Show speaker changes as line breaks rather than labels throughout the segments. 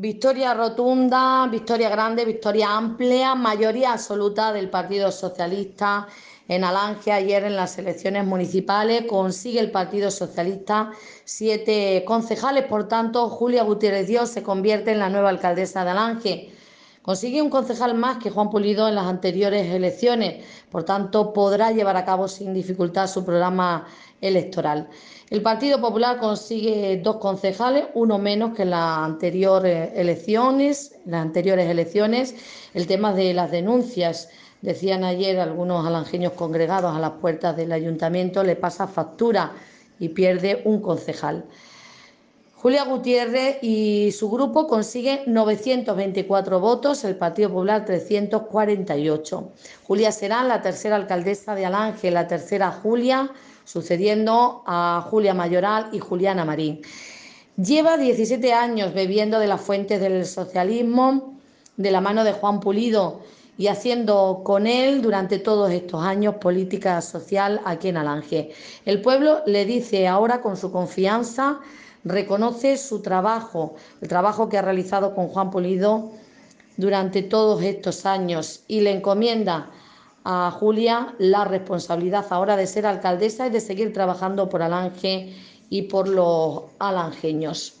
Victoria rotunda, victoria grande, victoria amplia, mayoría absoluta del Partido Socialista en Alange ayer en las elecciones municipales. Consigue el Partido Socialista siete concejales, por tanto, Julia Gutiérrez Dios se convierte en la nueva alcaldesa de Alange. Consigue un concejal más que Juan Pulido en las anteriores elecciones, por tanto podrá llevar a cabo sin dificultad su programa electoral. El Partido Popular consigue dos concejales, uno menos que en las anteriores elecciones, las anteriores elecciones. El tema de las denuncias, decían ayer algunos alangeños congregados a las puertas del ayuntamiento, le pasa factura y pierde un concejal. Julia Gutiérrez y su grupo consiguen 924 votos, el Partido Popular 348. Julia será la tercera alcaldesa de Alange, la tercera Julia, sucediendo a Julia Mayoral y Juliana Marín. Lleva 17 años bebiendo de las fuentes del socialismo de la mano de Juan Pulido y haciendo con él durante todos estos años política social aquí en Alange. El pueblo le dice ahora con su confianza reconoce su trabajo, el trabajo que ha realizado con Juan Pulido durante todos estos años y le encomienda a Julia la responsabilidad ahora de ser alcaldesa y de seguir trabajando por Alange y por los alangeños.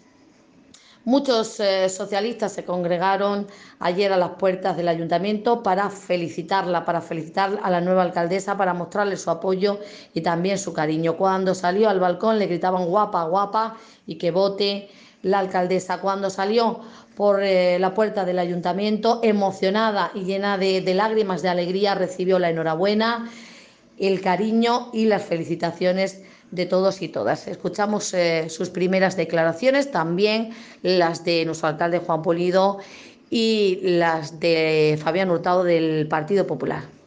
Muchos eh, socialistas se congregaron ayer a las puertas del ayuntamiento para felicitarla, para felicitar a la nueva alcaldesa, para mostrarle su apoyo y también su cariño. Cuando salió al balcón le gritaban guapa, guapa y que vote la alcaldesa. Cuando salió por eh, la puerta del ayuntamiento, emocionada y llena de, de lágrimas de alegría, recibió la enhorabuena, el cariño y las felicitaciones de todos y todas. Escuchamos eh, sus primeras declaraciones, también las de nuestro alcalde Juan Polido y las de Fabián Hurtado del Partido Popular.